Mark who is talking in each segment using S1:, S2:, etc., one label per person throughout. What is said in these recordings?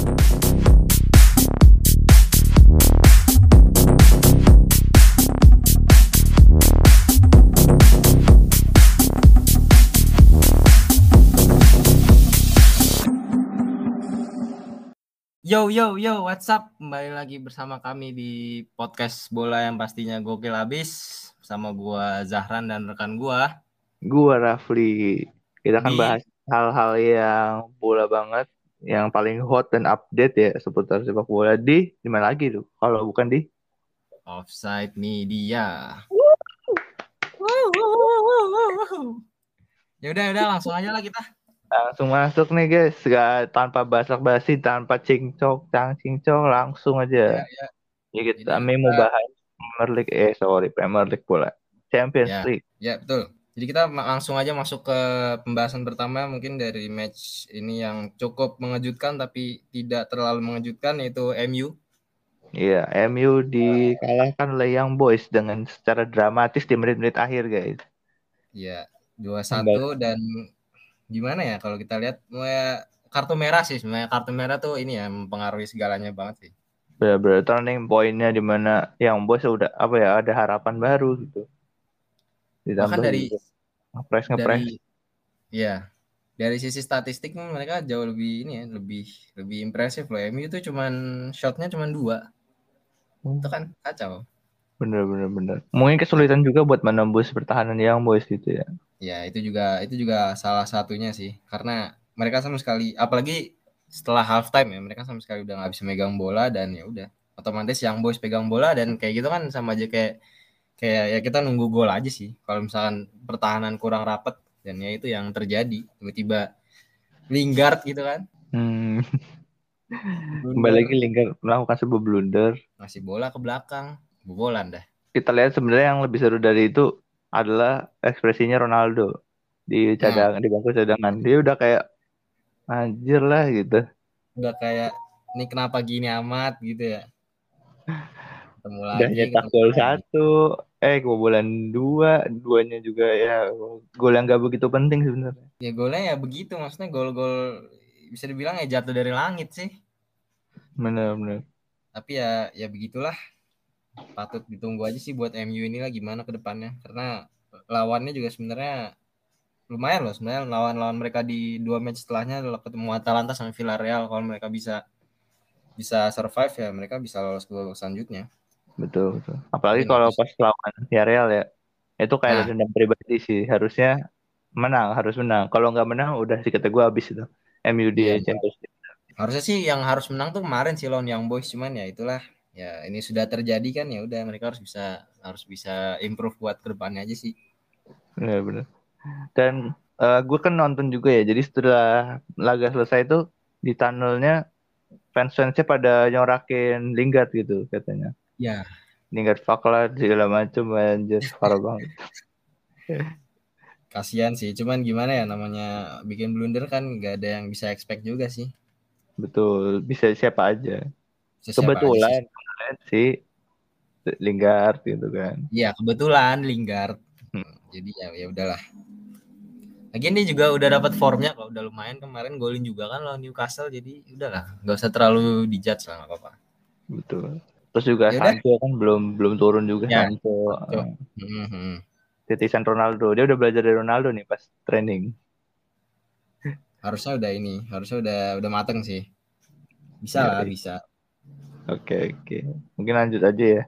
S1: Yo yo yo, what's up? Kembali lagi bersama kami di podcast bola yang pastinya gokil abis sama gua Zahran dan rekan gua.
S2: Gua Rafli. Kita akan
S1: Di-
S2: bahas hal-hal yang bola banget, yang paling hot dan update ya seputar sepak bola di di mana lagi tuh? Kalau bukan di
S1: Offside Media. Ya udah udah langsung aja lah kita.
S2: langsung masuk nih guys, gak tanpa basa-basi, tanpa cincok, cang cincok, langsung
S1: Ya,
S2: aja.
S1: ya.
S2: Ya kita
S1: Jadi
S2: mau bahas Premier League, eh sorry Premier League pula, Champions
S1: Ya.
S2: League.
S1: Ya betul. Jadi kita langsung aja masuk ke pembahasan pertama mungkin dari match ini yang cukup mengejutkan tapi tidak terlalu mengejutkan yaitu MU.
S2: Iya, MU dikalahkan oleh Young Boys dengan secara dramatis di menit-menit akhir guys.
S1: Ya 2-1 dan gimana ya kalau kita lihat ya, kartu merah sih sebenarnya kartu merah tuh ini ya mempengaruhi segalanya banget sih.
S2: benar-benar turning pointnya di mana yang bos udah apa ya ada harapan baru gitu ditambah
S1: Bahkan dari
S2: ngepres ngepres
S1: dari ya dari sisi statistik mereka jauh lebih ini ya lebih lebih impresif loh. MU itu cuman shotnya cuman dua. Itu kan kacau.
S2: Bener bener bener. Mungkin kesulitan juga buat menembus pertahanan yang boys gitu ya.
S1: Ya itu juga itu juga salah satunya sih. Karena mereka sama sekali apalagi setelah halftime ya mereka sama sekali udah nggak bisa megang bola dan ya udah otomatis yang boys pegang bola dan kayak gitu kan sama aja kayak kayak ya kita nunggu gol aja sih. Kalau misalkan pertahanan kurang rapet dan ya itu yang terjadi. Tiba-tiba Lingard gitu kan.
S2: Hmm.
S1: Blunder.
S2: kembali lagi Lingard melakukan sebuah blunder.
S1: Ngasih bola ke belakang. Bobolan dah.
S2: Kita lihat sebenarnya yang lebih seru dari itu adalah ekspresinya Ronaldo di cadangan di bangku cadangan. Dia udah kayak anjir lah gitu.
S1: Udah kayak ini kenapa gini amat gitu ya. Ketemu lagi
S2: udah nyetak
S1: ketemu
S2: gol satu eh kebobolan dua duanya juga ya gol yang gak begitu penting sebenarnya.
S1: Ya golnya ya begitu maksudnya gol-gol bisa dibilang ya jatuh dari langit sih.
S2: Bener-bener
S1: tapi ya ya begitulah. Patut ditunggu aja sih buat MU ini lah gimana ke depannya. Karena lawannya juga sebenarnya lumayan loh sebenarnya lawan-lawan mereka di dua match setelahnya adalah ketemu Atalanta sama Villarreal. Kalau mereka bisa bisa survive ya mereka bisa lolos ke babak selanjutnya
S2: betul betul. Apalagi
S1: Mungkin
S2: kalau pas lawan Villarreal ya itu kayak
S1: Nah.
S2: dendam pribadi sih. Harusnya menang harus menang. Kalau nggak menang udah sih kata gue habis itu. MU di
S1: Iya.
S2: Champions League
S1: harusnya sih yang harus menang tuh kemarin sih lawan Young Boys cuman ya itulah. Ya ini sudah terjadi kan ya udah mereka harus bisa harus bisa improve buat ke depannya aja sih.
S2: Bener-bener dan gue kan nonton juga ya jadi setelah laga selesai itu di tunnelnya fans-fansnya pada nyorakin Lingard gitu katanya
S1: ya.
S2: Lingard fuck lah segala macem anjir parah banget.
S1: Kasihan sih cuman gimana ya namanya bikin blunder kan nggak ada yang bisa expect juga sih.
S2: Betul bisa siapa aja.
S1: Bisa siapa aja sih.
S2: kebetulan kebetulan sih Lingard gitu kan.
S1: Iya kebetulan Lingard.
S2: Hmm.
S1: jadi ya ya udahlah. Lagian dia juga udah dapat formnya kalau udah lumayan kemarin golin juga kan lawan Newcastle jadi udahlah. Nggak usah terlalu dijudge lah nggak apa-apa.
S2: Betul terus juga
S1: Yaudah.
S2: Sancho kan belum belum turun juga
S1: Ya,
S2: Sancho. Eh,
S1: Mhm.
S2: titisan Ronaldo. Dia udah belajar dari Ronaldo nih pas training.
S1: Harusnya udah ini harusnya udah udah mateng sih. Bisa lah
S2: Yoi.
S1: bisa.
S2: Oke oke. Mungkin lanjut aja ya.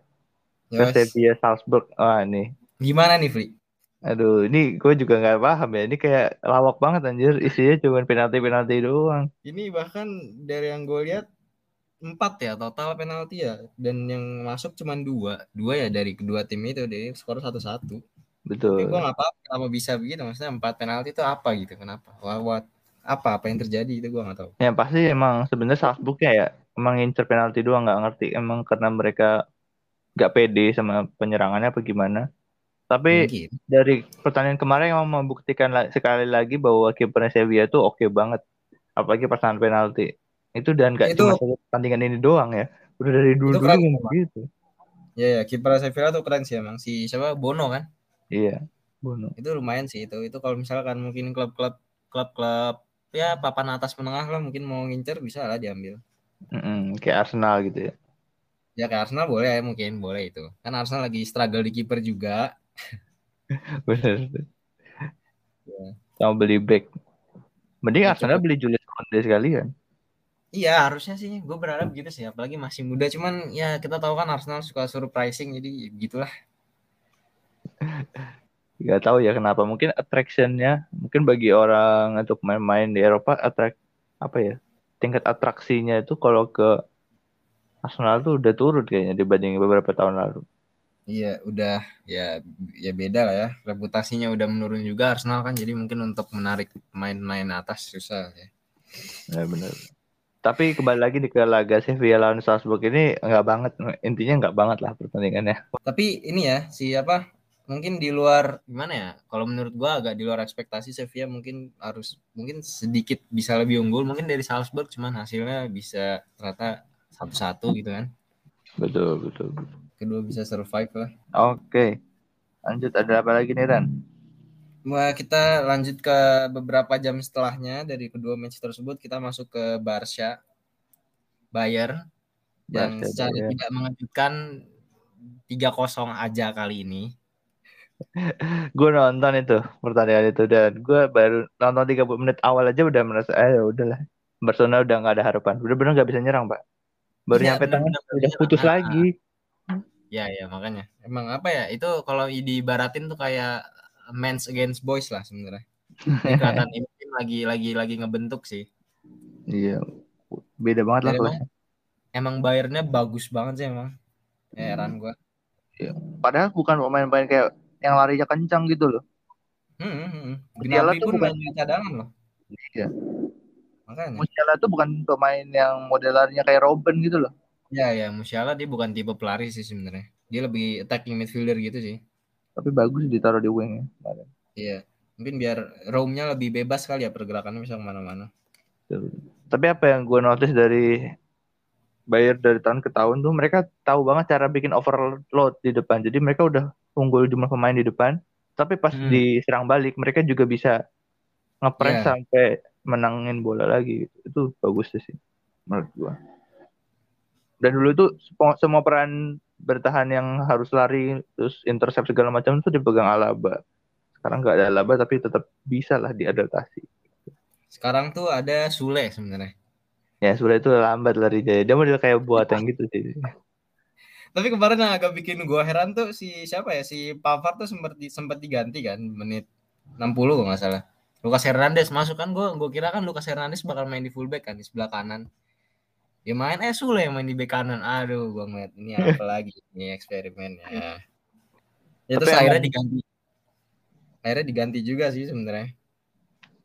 S1: Ya,
S2: ke. Sevilla Salzburg. Wah nih
S1: gimana nih Fli
S2: aduh ini gue juga nggak paham ya. Ini kayak lawak banget anjir. Isinya cuma penalti penalti doang.
S1: Ini bahkan dari yang gue lihat empat ya total penalti ya. Dan yang masuk cuma dua. Dua ya dari kedua tim itu jadi skor satu satu
S2: betul.
S1: tapi gue nggak paham kenapa bisa begitu maksudnya empat penalti itu apa gitu kenapa? What apa apa yang terjadi itu gue nggak tahu.
S2: Ya pasti emang sebenarnya Salzburg ya emang ngincer penalti doang nggak ngerti emang karena mereka nggak pede sama penyerangannya apa gimana. Tapi
S1: mungkin.
S2: dari pertandingan kemarin emang membuktikan sekali lagi bahwa kipernya Sevilla tuh oke banget. Apalagi pasangan penalti. Itu dan gak
S1: Itu-
S2: cuma pertandingan ini doang ya. Udah dari dulu dulu
S1: keren,
S2: gitu.
S1: ya ya kiper Sevilla tuh keren sih emang si siapa Bono kan
S2: Iya. Bono.
S1: itu lumayan sih itu itu kalau misalkan mungkin klub-klub klub-klub ya papan atas menengah lah mungkin mau ngincer bisa lah diambil
S2: Mm-mm, kayak Arsenal gitu ya.
S1: Ya kayak Arsenal boleh ya mungkin boleh itu. Kan Arsenal lagi struggle di kiper juga.
S2: Bener.
S1: Ya.
S2: Sama beli back. Mending
S1: Ya,
S2: Arsenal beli Julius Konde sekalian.
S1: Iya harusnya sih gue berharap gitu sih apalagi masih muda cuman ya kita tahu kan Arsenal suka surprising jadi ya gitulah
S2: Gak tahu ya kenapa. Mungkin attractionnya, mungkin bagi orang untuk main-main di Eropa, attract apa ya? Tingkat atraksinya itu kalau ke Arsenal tuh udah turun kayaknya dibanding beberapa tahun lalu.
S1: iya udah ya ya beda lah ya reputasinya udah menurun juga Arsenal kan jadi mungkin untuk menarik pemain-pemain atas susah ya
S2: Ya benar. Tapi kembali lagi nih ke laga Sevilla lawan Salzburg ini nggak banget, intinya nggak banget lah pertandingannya.
S1: tapi ini ya siapa mungkin di luar gimana ya kalau menurut gua agak di luar ekspektasi Sevilla mungkin harus mungkin sedikit bisa lebih unggul mungkin dari Salzburg cuman hasilnya bisa ternyata satu-satu gitu kan
S2: Betul, betul. betul.
S1: kedua bisa survive lah
S2: Oke, lanjut ada apa lagi nih Ran?
S1: Kita lanjut ke beberapa jam setelahnya dari kedua match tersebut kita masuk ke Barca Bayern yang
S2: Barca,
S1: secara tidak mengejutkan 3-0 aja kali ini.
S2: Gue nonton itu pertandingan itu dan gue baru nonton 30 menit awal aja udah merasa, eh ya udahlah. Barcelona udah nggak ada harapan. Bener-bener nggak bisa nyerang, Pak. Baru
S1: Iya,
S2: nyampe tangan udah putus lagi.
S1: Ya ya makanya. Emang apa ya? Itu kalau dibaratin tuh kayak men's against boys lah sebenarnya. Kelihatan ini tim lagi lagi lagi ngebentuk sih.
S2: Iya. Beda banget lah
S1: emang,
S2: kelasnya.
S1: emang Bayernnya bagus banget sih emang. Heran gua.
S2: Padahal bukan pemain-pemain kayak yang larinya kencang gitu loh.
S1: Hmm, hmm, hmm. Gnabry pun
S2: bukan-
S1: main cadangan loh.
S2: Iya.
S1: Makanya.
S2: Musiala tuh bukan pemain yang model larinya kayak Robben gitu loh.
S1: Ya ya, Musiala dia bukan tipe pelari sih sebenarnya. Dia lebih attacking midfielder gitu sih.
S2: Tapi bagus ditaruh di wing ya. kemarin.
S1: Iya. Mungkin biar roamnya lebih bebas kali ya pergerakannya bisa ke mana-mana.
S2: Tapi apa yang gue notice dari Bayern dari tahun ke tahun tuh mereka tahu banget cara bikin overload di depan. Jadi mereka udah unggul jumlah pemain di depan. Tapi pas
S1: Hmm.
S2: diserang balik mereka juga bisa ngepres
S1: Iya.
S2: sampai menangin bola lagi. gitu. Itu bagus sih menurut gua. Dan dulu itu semua peran bertahan yang harus lari terus intercept segala macam itu dipegang Alaba. Sekarang nggak ada Alaba tapi tetap bisa lah diadaptasi.
S1: Sekarang tuh ada Sule sebenarnya.
S2: Ya sudah itu lambat lari dia. Dia model kayak buatan gitu sih.
S1: Tapi kemarin yang agak bikin gua heran tuh si siapa ya? Si Pavard tuh sempat di, sempat diganti kan menit 60 kalau nggak salah. Lucas Hernandez masuk kan gua gua kira kan Lucas Hernandez bakal main di fullback kan di sebelah kanan. Dia main eh Sule yang main di bek kanan. Aduh, gua ngeliat ini apa lagi ini eksperimennya. Ya terus
S2: emang-
S1: akhirnya diganti. Akhirnya diganti juga sih sebenarnya.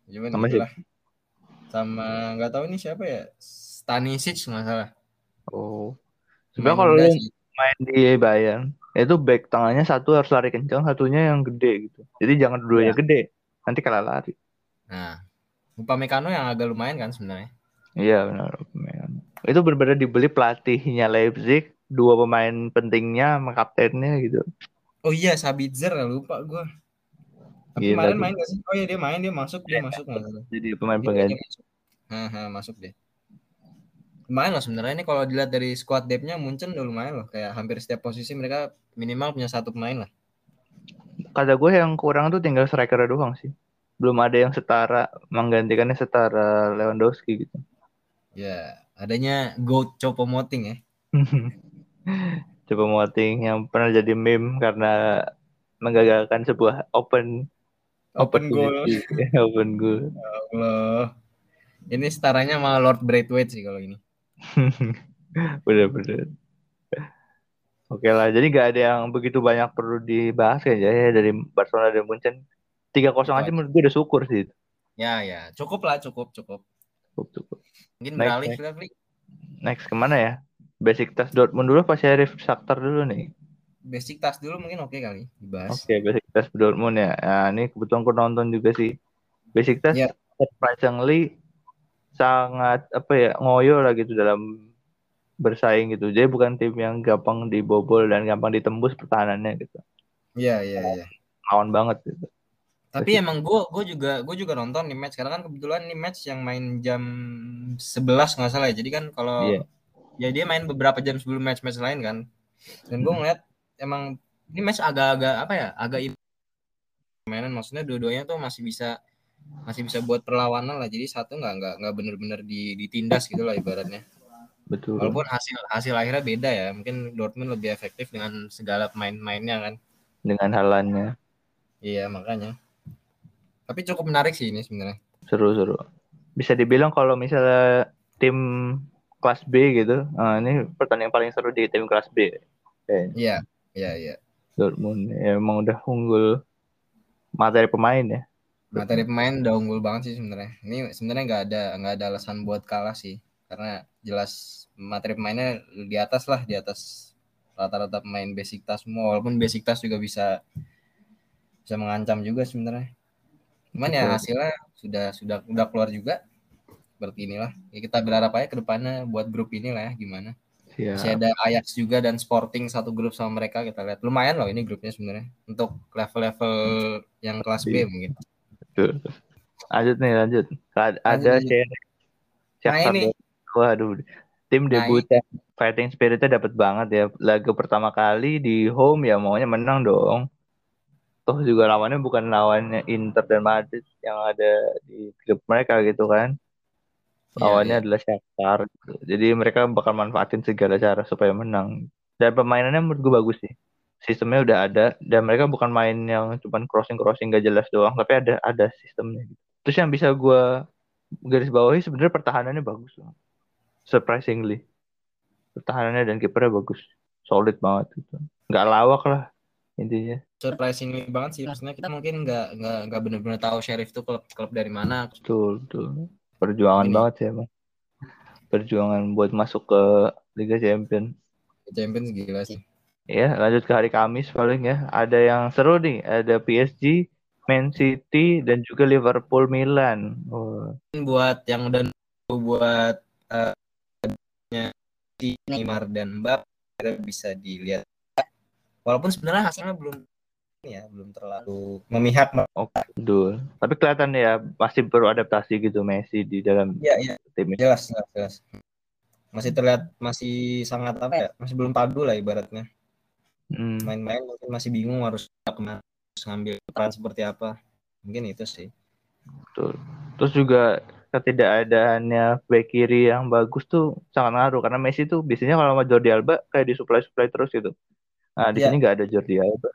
S1: Cuman
S2: Sama
S1: itulah. Sama nggak tahu ini siapa ya? Stanisic nggak salah.
S2: Oh. Sebenarnya kalau lu main di Bayern, itu back tangannya satu harus lari kencang, satunya yang gede gitu. Jadi jangan dua-duanya gede, nanti kalah lari.
S1: Nah, Upamecano yang agak lumayan kan sebenarnya.
S2: Iya benar. pemain. Itu benar-benar dibeli pelatihnya Leipzig, dua pemain pentingnya sama kaptennya gitu.
S1: Oh iya, Sabitzer lupa gua. Tapi
S2: Gila
S1: kemarin main gak sih? Oh iya dia main, dia masuk, dia masuk nggak salah.
S2: Jadi pemain
S1: dia
S2: pengganti.
S1: masuk. Haha, masuk deh. Lumayan loh sebenarnya ini kalau dilihat dari squad depth-nya Munchen udah lumayan loh. Kayak hampir setiap posisi mereka minimal punya satu pemain lah.
S2: Kata gue yang kurang tuh tinggal striker doang sih. Belum ada yang setara menggantikannya setara Lewandowski gitu.
S1: Ya, adanya Goat Chopo Moting ya.
S2: Coba Moting yang pernah jadi meme karena menggagalkan sebuah open
S1: Open goal.
S2: open goal.
S1: Allah. Ini setaranya sama Lord Braithwaite sih kalau ini.
S2: Bener-bener. Oke lah, jadi nggak ada yang begitu banyak perlu dibahas kayaknya ya dari Barcelona dan Munchen. 3-0 aja menurut gue udah syukur sih.
S1: Ya, ya, cukup lah, cukup, cukup.
S2: Cukup, cukup.
S1: Mungkin
S2: Next,
S1: beralih
S2: next.
S1: Fli.
S2: Next ke mana ya? Basic test Dortmund dulu apa Sheriff Shakhtar dulu nih?
S1: Basic tas dulu mungkin oke kali dibahas.
S2: Oke, basic test Dortmund ya. Nah, ini kebetulan aku nonton juga sih. Basic test
S1: Ya.
S2: surprisingly sangat apa ya ngoyo lah gitu dalam bersaing gitu. Jadi bukan tim yang gampang dibobol dan gampang ditembus pertahanannya gitu.
S1: Iya, iya, iya.
S2: Lawan banget gitu.
S1: Tapi emang gue gue juga gue juga nonton nih match karena kan kebetulan ini match yang main jam 11 nggak salah ya. Jadi kan kalau
S2: Iya.
S1: ya dia main beberapa jam sebelum match-match lain kan. Dan gue
S2: Hmm.
S1: ngeliat emang ini match agak-agak apa ya? Agak mainan maksudnya dua-duanya tuh masih bisa masih bisa buat perlawanan lah. Jadi satu nggak nggak nggak bener-bener di, ditindas gitu lah ibaratnya.
S2: Betul.
S1: Walaupun hasil hasil akhirnya beda ya. Mungkin Dortmund lebih efektif dengan segala pemain-pemainnya kan.
S2: Dengan halannya
S1: Iya makanya. Tapi cukup menarik sih ini sebenarnya.
S2: seru-seru. Bisa dibilang kalau misalnya tim kelas B gitu, ah, ini pertandingan paling seru di tim kelas B.
S1: Iya, iya, iya.
S2: Dortmund ya, emang udah unggul materi pemain ya.
S1: Materi pemain udah unggul banget sih sebenarnya. Ini sebenarnya nggak ada nggak ada alasan buat kalah sih. Karena jelas materi pemainnya di atas lah, di atas rata-rata pemain basic tas semua. Walaupun basic tas juga bisa bisa mengancam juga sebenarnya. Cuman ya hasilnya sudah sudah udah keluar juga. Seperti inilah. Ya kita berharap aja ke depannya buat grup ini lah ya gimana. Masih
S2: Siap.
S1: ada Ajax juga dan Sporting satu grup sama mereka kita lihat. Lumayan loh ini grupnya sebenarnya untuk level-level yang kelas B
S2: Iya.
S1: mungkin.
S2: Lanjut nih, lanjut. Ad- Ada
S1: lanjut.
S2: share
S1: Nah, ini.
S2: Waduh, tim
S1: Nah,
S2: debutan fighting spiritnya dapat banget ya. Laga pertama kali di home ya maunya menang dong. Toh juga lawannya bukan lawannya Inter dan Madrid yang ada di grup mereka gitu kan.
S1: Iya,
S2: Lawannya
S1: iya.
S2: adalah Shakhtar. gitu. Jadi mereka bakal manfaatin segala cara supaya menang. Dan permainannya menurut gue bagus sih. Sistemnya udah ada dan mereka bukan main yang cuman crossing-crossing gak jelas doang, tapi ada ada sistemnya gitu. Terus yang bisa gue garis bawahi sebenarnya pertahanannya bagus loh. Surprisingly. Pertahanannya dan kipernya bagus. Solid banget gitu. Nggak lawak lah intinya.
S1: surprisingly banget sih maksudnya kita mungkin nggak nggak nggak benar-benar tahu Sheriff tuh klub klub dari mana
S2: Betul, betul. Perjuangan
S1: Ini.
S2: banget sih emang. Perjuangan buat masuk ke Liga Champions.
S1: Champions gila sih
S2: Ya, lanjut ke hari Kamis paling ya. Ada yang seru nih, ada PSG, Man City, dan juga Liverpool Milan. Oh,
S1: buat yang udah nunggu buat si Neymar dan Mbappe bisa dilihat walaupun sebenarnya hasilnya belum ya belum terlalu memihak.
S2: Oke, betul. Tapi kelihatan ya masih perlu adaptasi gitu Messi di dalam
S1: ya ya
S2: tim
S1: jelas jelas jelas. Masih terlihat masih sangat apa ya masih belum padu lah ibaratnya.
S2: Hmm,
S1: main-main mungkin masih bingung harus ke mana harus ngambil peran seperti apa. Mungkin itu sih.
S2: Betul. Terus juga ketidakadaannya back kiri yang bagus tuh sangat ngaruh karena Messi tuh biasanya kalau sama Jordi Alba kayak disuplai-suplai terus gitu. Nah, di
S1: Iya.
S2: sini nggak ada Jordi Alba.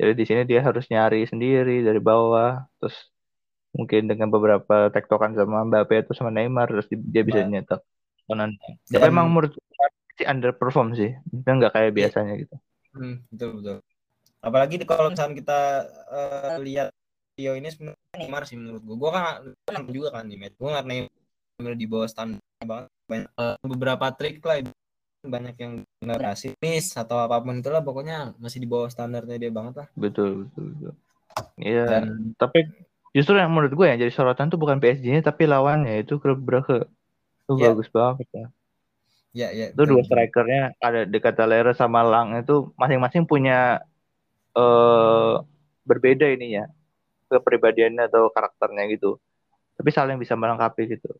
S2: Jadi di sini dia harus nyari sendiri dari bawah, terus mungkin dengan beberapa tektokan sama Mbappe atau sama Neymar terus di- dia bisa
S1: Nah.
S2: nyetak. Kanan. Tapi
S1: Dan-
S2: emang menurut gue sih underperform sih. Dia nggak kayak
S1: Iya.
S2: biasanya gitu.
S1: Hmm, betul betul. Apalagi di- kalau misalnya kita eh, lihat video ini sebenarnya Neymar sih menurut gua. Gua kan nonton juga kan di match. Gua nggak Neymar di bawah standar banget. Banyak eh, beberapa trik lah banyak yang nggak berhasil miss atau apa pun itulah pokoknya masih di bawah standarnya dia banget lah.
S2: Betul, betul, betul. Iya,
S1: Dan
S2: tapi justru yang menurut gue yang jadi sorotan tuh bukan PSG-nya tapi lawannya itu klub Brugge. Itu
S1: Iya.
S2: bagus banget ya.
S1: ya ya
S2: Itu dua strikernya ada Decatelere sama Lang itu masing-masing punya eh berbeda ininya kepribadiannya atau karakternya gitu. Tapi saling bisa melengkapi gitu.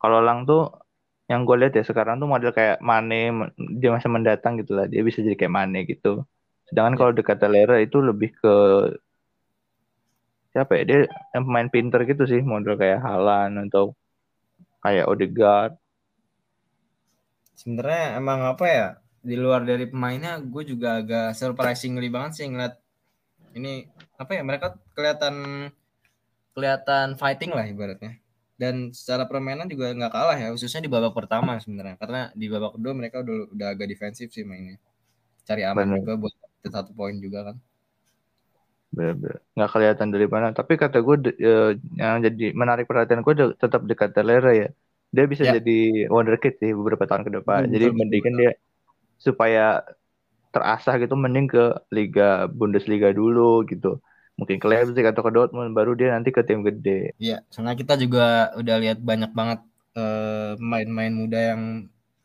S2: Kalau Lang tuh yang gue lihat ya sekarang tuh model kayak Mane dia masa mendatang gitu lah. Dia bisa jadi kayak Mane gitu. Sedangkan
S1: Iya.
S2: kalau Decatelere itu lebih ke siapa ya? Dia yang pemain pinter gitu sih, model kayak Haaland atau kayak Odegaard.
S1: sebenarnya emang apa ya di luar dari pemainnya gue juga agak surprisingly banget sih ngeliat ini apa ya mereka kelihatan kelihatan fighting lah ibaratnya dan secara permainan juga nggak kalah ya khususnya di babak pertama sebenarnya karena di babak kedua mereka udah udah agak defensif sih mainnya cari aman
S2: Bener.
S1: juga buat satu poin juga kan
S2: Bener-bener. nggak kelihatan dari mana. Tapi kata gue de- eh, yang jadi menarik perhatian gue de- tetap dekat Telera ya. Dia bisa
S1: Ya.
S2: jadi wonderkid sih beberapa tahun ke depan.
S1: Betul,
S2: jadi
S1: betul,
S2: mendingan dia supaya terasah gitu mending ke Liga Bundesliga dulu gitu. Mungkin ke Leipzig atau ke Dortmund baru dia nanti ke tim gede.
S1: Iya, soalnya kita juga udah lihat banyak banget eh, pemain-pemain muda yang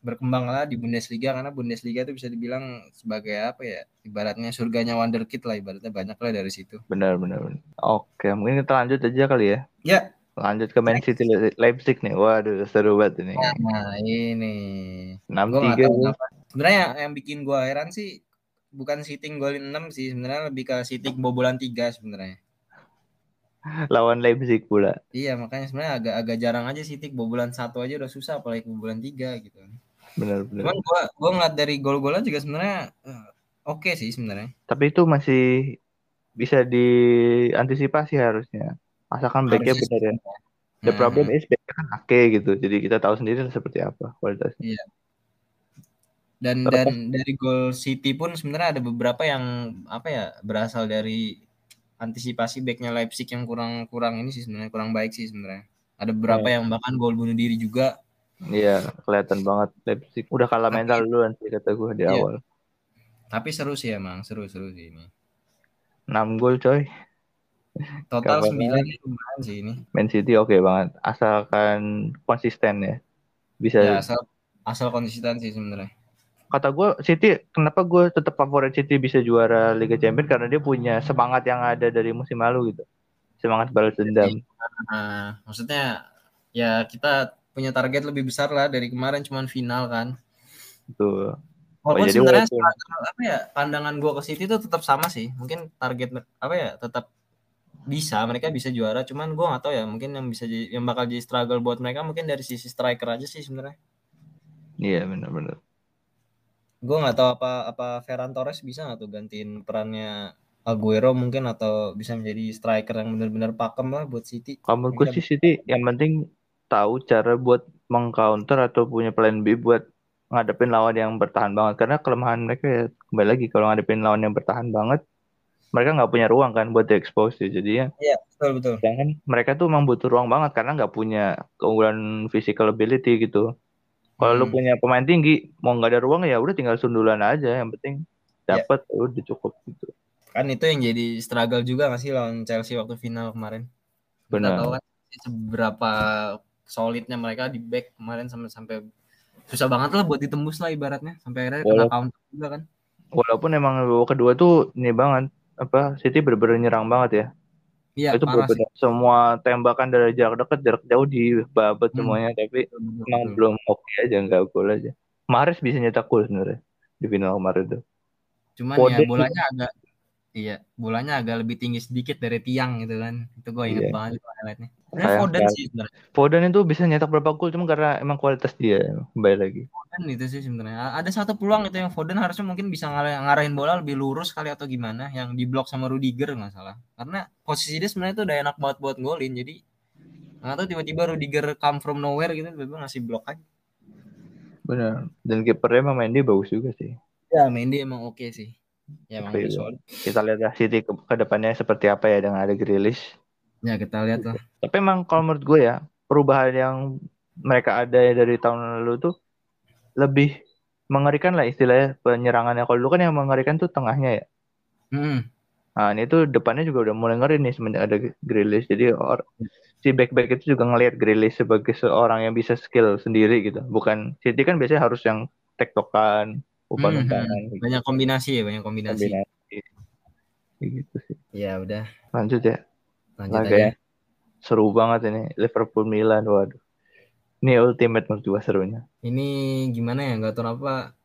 S1: berkembang lah di Bundesliga karena Bundesliga itu bisa dibilang sebagai apa ya ibaratnya surganya wonderkid lah ibaratnya banyak lah dari situ.
S2: Benar benar. benar. Oke, mungkin kita lanjut aja kali ya.
S1: Ya,
S2: Lanjut ke Man City Le- Leipzig nih. Waduh, seru banget ini.
S1: Nah, ini.
S2: Enam
S1: Gue nggak
S2: tiga.
S1: tahu kenapa. Sebenarnya yang, yang bikin gue heran sih bukan sitting golin 6 sih, sebenarnya lebih ke sitting bobolan 3 sebenarnya.
S2: Lawan Leipzig pula.
S1: Iya, makanya sebenarnya agak agak jarang aja sitting bobolan satu aja udah susah apalagi bobolan 3 gitu.
S2: Benar benar.
S1: Cuman gua gua ngeliat dari gol-golnya juga sebenarnya eh, oke sih sebenarnya.
S2: Tapi itu masih bisa diantisipasi harusnya. Asalkan backnya benar ya. The problem is backnya kan Ake gitu. Jadi kita tahu sendiri seperti apa kualitasnya.
S1: Iya. Dan dan dari gol City pun sebenarnya ada beberapa yang apa ya berasal dari antisipasi backnya Leipzig yang kurang kurang ini sih sebenarnya kurang baik sih sebenarnya. Ada beberapa yang bahkan gol bunuh diri juga.
S2: Iya, kelihatan banget Leipzig. Udah kalah
S1: Tapi-
S2: mental duluan sih kata gue di
S1: Iya.
S2: awal.
S1: Tapi seru sih emang, seru-seru sih ini.
S2: 6 gol coy.
S1: Total
S2: Kabar
S1: 9 ini lumayan sih ini.
S2: Man City oke banget. Asalkan konsisten ya. Bisa
S1: Ya asal asal konsisten sih sebenarnya.
S2: Kata gue City kenapa gue tetap favorit City bisa juara Liga Champions karena dia punya semangat yang ada dari musim lalu gitu. Semangat balas dendam.
S1: Nah, maksudnya ya kita punya target lebih besar lah dari kemarin cuman final kan.
S2: gitu
S1: Walaupun
S2: jadi
S1: sebenarnya apa ya pandangan gua ke City itu tetap sama sih. Mungkin target apa ya tetap bisa mereka bisa juara. Cuman gua nggak tahu ya mungkin yang bisa yang bakal jadi struggle buat mereka mungkin dari sisi striker aja sih sebenarnya.
S2: iya benar-benar
S1: Gua nggak tahu apa apa Ferran Torres bisa nggak tuh gantiin perannya Aguero mungkin atau bisa menjadi striker yang benar-benar pakem lah buat City.
S2: kamu gue sih City yang penting tahu cara buat mengcounter atau punya plan B buat ngadepin lawan yang bertahan banget karena kelemahan mereka ya kembali lagi kalau ngadepin lawan yang bertahan banget mereka nggak punya ruang kan buat diekspos ya jadinya
S1: Iya, betul betul.
S2: sedangkan mereka tuh emang butuh ruang banget karena nggak punya keunggulan physical ability gitu kalau lu
S1: Hmm.
S2: punya pemain tinggi mau nggak ada ruang ya udah tinggal sundulan aja yang penting
S1: Ya.
S2: dapat udah cukup gitu
S1: Kan itu yang jadi struggle juga nggak sih lawan Chelsea waktu final kemarin. Kita
S2: Benar.
S1: tahu kan seberapa solidnya mereka di back kemarin sampai sampai susah banget lah buat ditembus lah ibaratnya sampai akhirnya kena counter juga kan.
S2: walaupun emang kedua tuh ini banget apa City bener-bener nyerang banget ya
S1: Iya,
S2: itu
S1: parah sih.
S2: semua tembakan dari jarak dekat jarak jauh dibabat
S1: Hmm.
S2: semuanya tapi
S1: betul,
S2: emang
S1: betul.
S2: belum oke aja nggak gol aja Mahrez bisa nyetak gol sebenarnya di final kemarin tuh
S1: Cuman
S2: Foden
S1: ya bolanya agak iya, bolanya agak lebih tinggi sedikit dari tiang gitu kan. Itu gue inget
S2: Iya.
S1: banget itu highlightnya.
S2: Sayang
S1: Foden sih sebenarnya.
S2: Foden itu bisa nyetak berapa gol cuma karena emang kualitas dia kembali lagi
S1: Foden itu sih sebenarnya. Ada satu peluang itu yang Foden harusnya mungkin bisa ngar- ngarahin bola lebih lurus kali atau gimana yang diblok sama Rudiger nggak salah. Karena posisi dia sebenarnya itu udah enak banget buat golin. Jadi nggak tahu tiba-tiba Rudiger come from nowhere gitu tiba-tiba ngasih blok aja.
S2: benar dan kipernya emang dia bagus juga sih
S1: Ya, Mendy emang oke sih. Ya emang
S2: iya. kita lihat lah City ke, ke depannya seperti apa ya dengan ada Grealish
S1: Ya kita lihat lah.
S2: Tapi emang kalau menurut gue ya, perubahan yang mereka ada dari tahun lalu tuh lebih mengerikan lah istilahnya penyerangannya. Kalau dulu kan yang mengerikan tuh tengahnya ya.
S1: Hmm.
S2: Nah ini tuh depannya juga udah mulai ngeri nih semenjak ada Grealish. Jadi or, si back-back itu juga ngelihat Grealish sebagai seorang yang bisa skill sendiri gitu. Bukan City kan biasanya harus yang tektokan, umpan
S1: Hmm, hmm. Banyak kombinasi ya, banyak kombinasi.
S2: kombinasi. Gitu sih.
S1: Ya udah,
S2: Lanjut ya.
S1: Lanjut
S2: ya. Seru banget ini Liverpool Milan. Waduh. Ini ultimate menurut gue serunya.
S1: Ini gimana ya? Gak tau apa.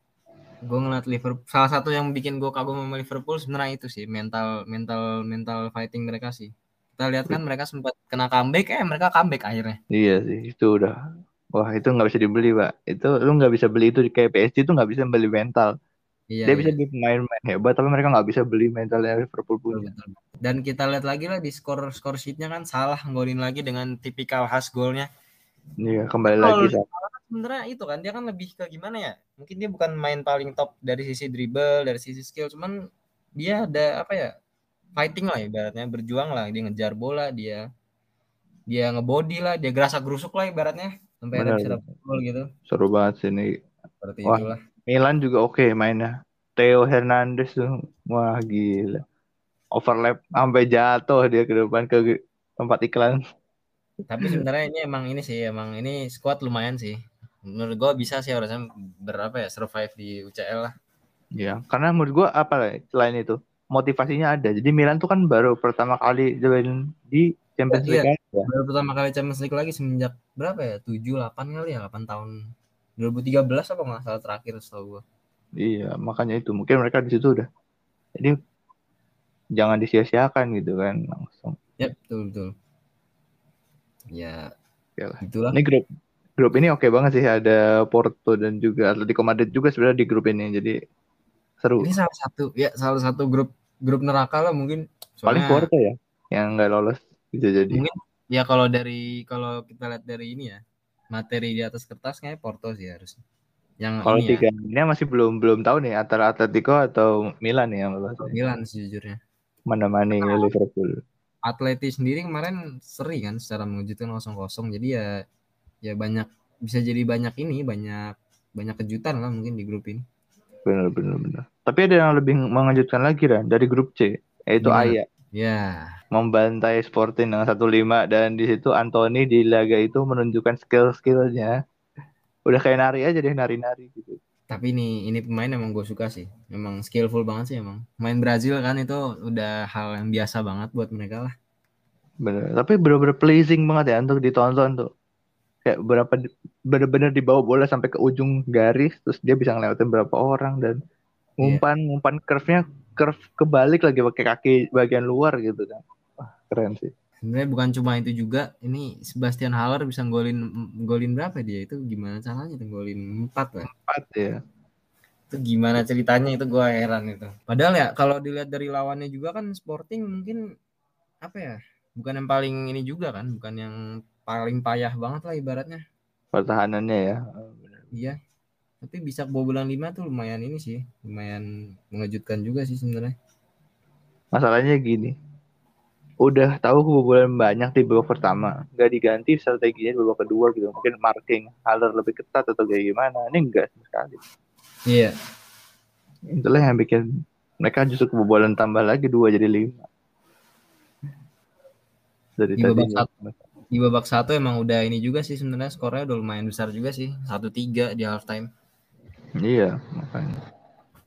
S1: Gue ngeliat Liverpool. Salah satu yang bikin gue kagum sama Liverpool sebenarnya itu sih mental, mental, mental fighting mereka sih. Kita lihat kan mereka sempat kena comeback, eh mereka comeback akhirnya.
S2: Iya sih, itu udah. Wah, itu nggak bisa dibeli, Pak. Itu lu nggak bisa beli itu di kayak PSG itu nggak bisa beli mental.
S1: Iya.
S2: Dia
S1: iya.
S2: bisa beli pemain-pemain hebat, tapi mereka nggak bisa beli mentalnya Liverpool punya.
S1: betul. Dan kita lihat lagi lah di skor skor sheetnya kan salah golin lagi dengan tipikal khas golnya.
S2: Iya, kembali
S1: Kalau
S2: lagi. Sa.
S1: sebenarnya itu kan dia kan lebih ke gimana ya? Mungkin dia bukan main paling top dari sisi dribble, dari sisi skill, cuman dia ada apa ya? Fighting lah ibaratnya, berjuang lah, dia ngejar bola, dia dia ngebody lah, dia gerasa gerusuk lah ibaratnya sampai ada bisa dapat gol gitu.
S2: Seru banget sih ini.
S1: Seperti
S2: Wah.
S1: itulah.
S2: Milan juga oke mainnya. Theo Hernandez tuh, wah gila. Overlap sampai jatuh dia ke depan ke tempat iklan.
S1: Tapi sebenarnya ini emang ini sih, emang ini squad lumayan sih. Menurut gua bisa sih harusnya berapa ya survive di UCL lah.
S2: Iya, karena menurut gua apa ya, selain itu motivasinya ada. Jadi Milan tuh kan baru pertama kali join di Champions
S1: Iya.
S2: League ya.
S1: Baru pertama kali Champions League lagi semenjak berapa ya? 7 8 kali ya, 8 tahun. 2013 apa nggak salah terakhir setahu gua.
S2: Iya, makanya itu mungkin mereka di situ udah. Jadi jangan disia-siakan gitu kan langsung.
S1: Ya, betul betul. Ya,
S2: Oke lah.
S1: itulah.
S2: Ini grup grup ini oke banget sih ada Porto dan juga Atletico Madrid juga sebenarnya di grup ini. Jadi seru.
S1: Ini salah satu ya salah satu grup grup neraka lah mungkin.
S2: Paling
S1: Soalnya
S2: Porto ya yang nggak lolos bisa jadi.
S1: mungkin ya kalau dari kalau kita lihat dari ini ya materi di atas kertas kayak Porto sih harusnya. Yang
S2: Kalau
S1: ini ya,
S2: tiga ini masih belum belum tahu nih antara Atletico atau Milan nih yang lolos.
S1: Milan sejujurnya.
S2: Mana-mana Liverpool.
S1: Atleti sendiri kemarin seri kan secara mengejutkan 0-0 jadi ya ya banyak bisa jadi banyak ini banyak banyak kejutan lah mungkin di grup ini
S2: Bener bener bener. Tapi ada yang lebih mengejutkan lagi kan dari grup C yaitu
S1: Gimana? Ya
S2: membantai Sporting dengan 1-5 dan di situ Anthony di laga itu menunjukkan skill-skillnya. Udah kayak nari aja deh nari-nari gitu.
S1: tapi ini ini pemain emang gue suka sih emang skillful banget sih emang main Brazil kan itu udah hal yang biasa banget buat mereka lah
S2: Bener. Tapi bener-bener pleasing banget ya untuk ditonton tuh. Kayak berapa bener-bener dibawa bola sampai ke ujung garis terus dia bisa ngelewatin berapa orang dan ngumpan ngumpan curve-nya curve kebalik lagi pakai kaki bagian luar gitu kan. Wah, keren sih.
S1: sebenarnya bukan cuma itu juga ini Sebastian Haller bisa golin golin berapa dia itu gimana caranya tuh golin 4 lah
S2: Empat ya.
S1: itu gimana ceritanya itu gue heran itu padahal ya kalau dilihat dari lawannya juga kan Sporting mungkin apa ya bukan yang paling ini juga kan bukan yang paling payah banget lah ibaratnya
S2: Pertahanannya ya.
S1: iya tapi bisa kebobolan 5 tuh lumayan ini sih lumayan mengejutkan juga sih sebenarnya
S2: Masalahnya gini. Udah tahu kebobolan banyak di babak pertama, nggak diganti strateginya di babak kedua gitu. Mungkin marking Haller lebih ketat atau kayak gimana. Ini enggak sama sekali.
S1: iya
S2: Itulah yang bikin mereka justru kebobolan tambah lagi dua jadi lima. Dari
S1: Di babak
S2: tadi
S1: satu. di babak satu emang udah ini juga sih sebenarnya skornya udah lumayan besar juga sih satu tiga di half time
S2: Iya, makanya.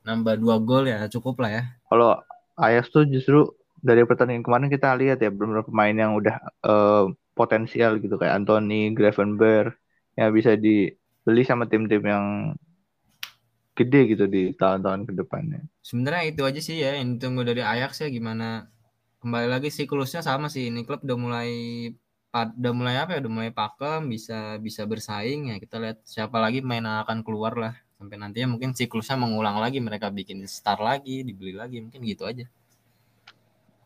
S1: nambah dua gol ya cukup lah ya.
S2: Kalau Ajax tuh justru dari pertandingan kemarin kita lihat ya beberapa pemain yang udah eh, potensial gitu. Kayak Anthony, Gravenberg yang bisa dibeli sama tim-tim yang gede gitu di tahun-tahun ke depannya.
S1: sebenarnya itu aja sih ya yang ditunggu dari Ajax ya gimana kembali lagi siklusnya sama sih. Ini klub udah mulai udah mulai apa ya udah mulai pakem bisa bisa bersaing ya. Kita lihat siapa lagi main akan keluar lah sampai nantinya mungkin siklusnya mengulang lagi mereka bikin star lagi dibeli lagi mungkin gitu aja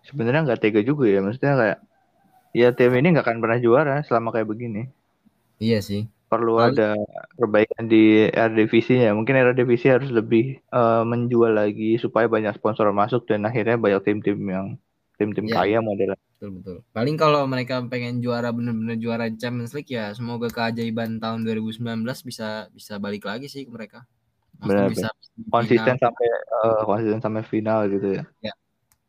S2: Sebenarnya nggak tega juga ya, maksudnya kayak ya tim ini nggak akan pernah juara selama kayak begini.
S1: iya sih
S2: Perlu
S1: Paling-
S2: ada perbaikan di Eredivisie ya. Mungkin Eredivisie harus lebih eh, menjual lagi supaya banyak sponsor masuk dan akhirnya banyak tim-tim yang tim-tim
S1: Ya.
S2: kaya modelan.
S1: betul betul paling kalau mereka pengen juara bener-bener juara Champions League ya semoga keajaiban tahun 2019 bisa bisa balik lagi sih ke mereka
S2: Benar,
S1: bisa
S2: konsisten
S1: final.
S2: sampai eh, konsisten sampai final gitu ya.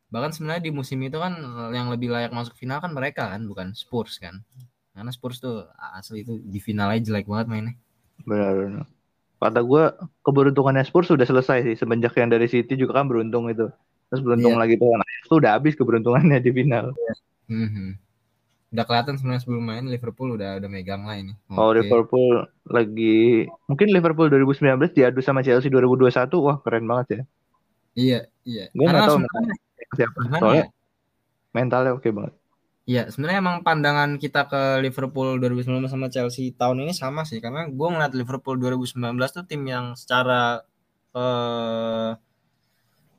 S1: bahkan sebenarnya di musim itu kan yang lebih layak masuk final kan mereka kan bukan Spurs kan karena Spurs tuh asli itu di final aja jelek banget mainnya
S2: Benar. benar. Kata gue keberuntungannya Spurs sudah selesai sih semenjak yang dari City juga kan beruntung itu. Terus beruntung
S1: Iya.
S2: lagi tuh nah, itu udah habis keberuntungannya di final.
S1: Mhm. udah kelihatan sebenarnya sebelum main Liverpool udah udah megang lah ini
S2: Kalau
S1: Oke.
S2: Liverpool lagi mungkin Liverpool 2019 diadu sama Chelsea 2021 wah keren banget ya.
S1: iya iya
S2: Gue
S1: karena
S2: nggak tahu
S1: sebenarnya
S2: siapa. Soalnya
S1: ya
S2: mentalnya oke banget.
S1: Iya, sebenarnya emang pandangan kita ke Liverpool 2019 sama Chelsea tahun ini sama sih, karena gue ngeliat Liverpool 2019 tuh tim yang secara eh,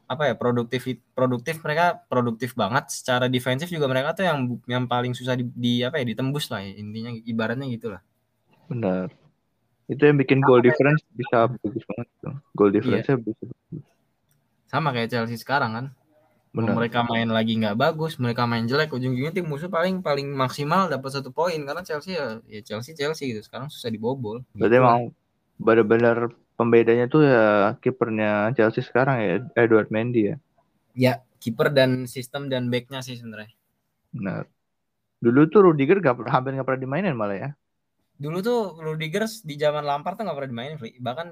S1: apa ya produktif produktif mereka produktif banget, secara defensif juga mereka tuh yang yang paling susah di, di apa ya ditembus lah ya, intinya ibaratnya gitulah.
S2: Benar. Itu yang bikin goal difference bisa bagus banget tuh. Goal difference-nya bisa.
S1: Sama kayak Chelsea sekarang kan,
S2: Benar.
S1: mereka main lagi nggak bagus, mereka main jelek, ujung-ujungnya tim musuh paling paling maksimal dapat satu poin karena Chelsea ya, ya Chelsea Chelsea gitu, sekarang susah dibobol.
S2: Berarti
S1: Gitu
S2: emang benar-benar pembedanya tuh ya kipernya Chelsea sekarang ya Edward Mendy ya.
S1: Ya, kiper dan sistem dan backnya sih sebenarnya.
S2: Benar. Dulu tuh Rudiger gak, hampir nggak pernah dimainin malah ya.
S1: Dulu tuh Rudiger di zaman Lampard tuh nggak pernah dimainin, Fli. Bahkan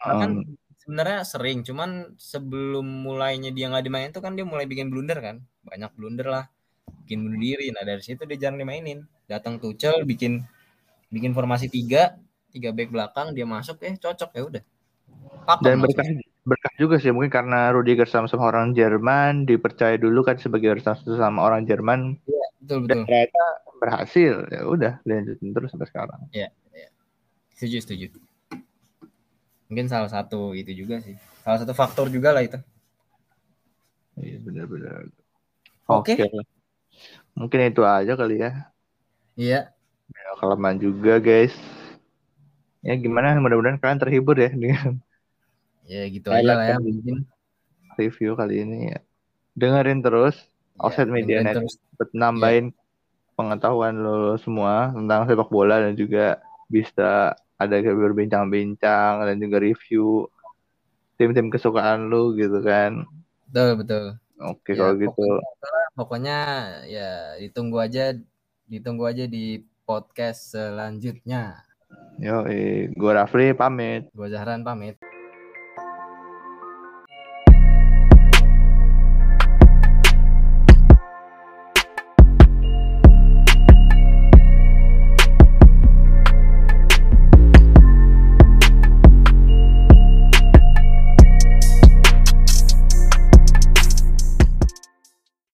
S1: bahkan
S2: Um,
S1: sebenarnya sering, cuman sebelum mulainya dia nggak dimainin tuh kan dia mulai bikin blunder kan, banyak blunder lah. bikin bunuh diri. Nah dari situ dia jarang dimainin. Datang Tuchel bikin bikin formasi tiga, tiga back belakang dia masuk eh cocok ya udah.
S2: Dan berkah berkah juga sih mungkin karena Rudiger sama-sama orang Jerman dipercaya dulu kan sebagai sama orang Jerman
S1: betul
S2: dan
S1: betul.
S2: ternyata berhasil ya udah lanjutin terus sampai sekarang.
S1: Setuju setuju. Mungkin salah satu itu juga sih. Salah satu faktor juga lah itu.
S2: Iya benar-benar.
S1: Oke.
S2: Lah. Mungkin itu aja kali ya.
S1: Iya.
S2: Ya, kelamaan juga guys. Ya gimana mudah-mudahan kalian terhibur ya dengan
S1: Ya gitu aja lah ya mungkin.
S2: review kali ini ya. Dengerin terus Offset
S1: Ya,
S2: Media
S1: dengerin
S2: Net
S1: terus.
S2: buat nambahin pengetahuan lo semua tentang sepak bola dan juga bisa ada berbincang-bincang dan juga review tim-tim kesukaan lu gitu kan.
S1: Betul betul.
S2: Oke
S1: Ya,
S2: kalau gitu.
S1: Pokoknya ya ditunggu aja ditunggu aja di podcast selanjutnya.
S2: Yo, gue Rafli pamit.
S1: Gua Zahran pamit.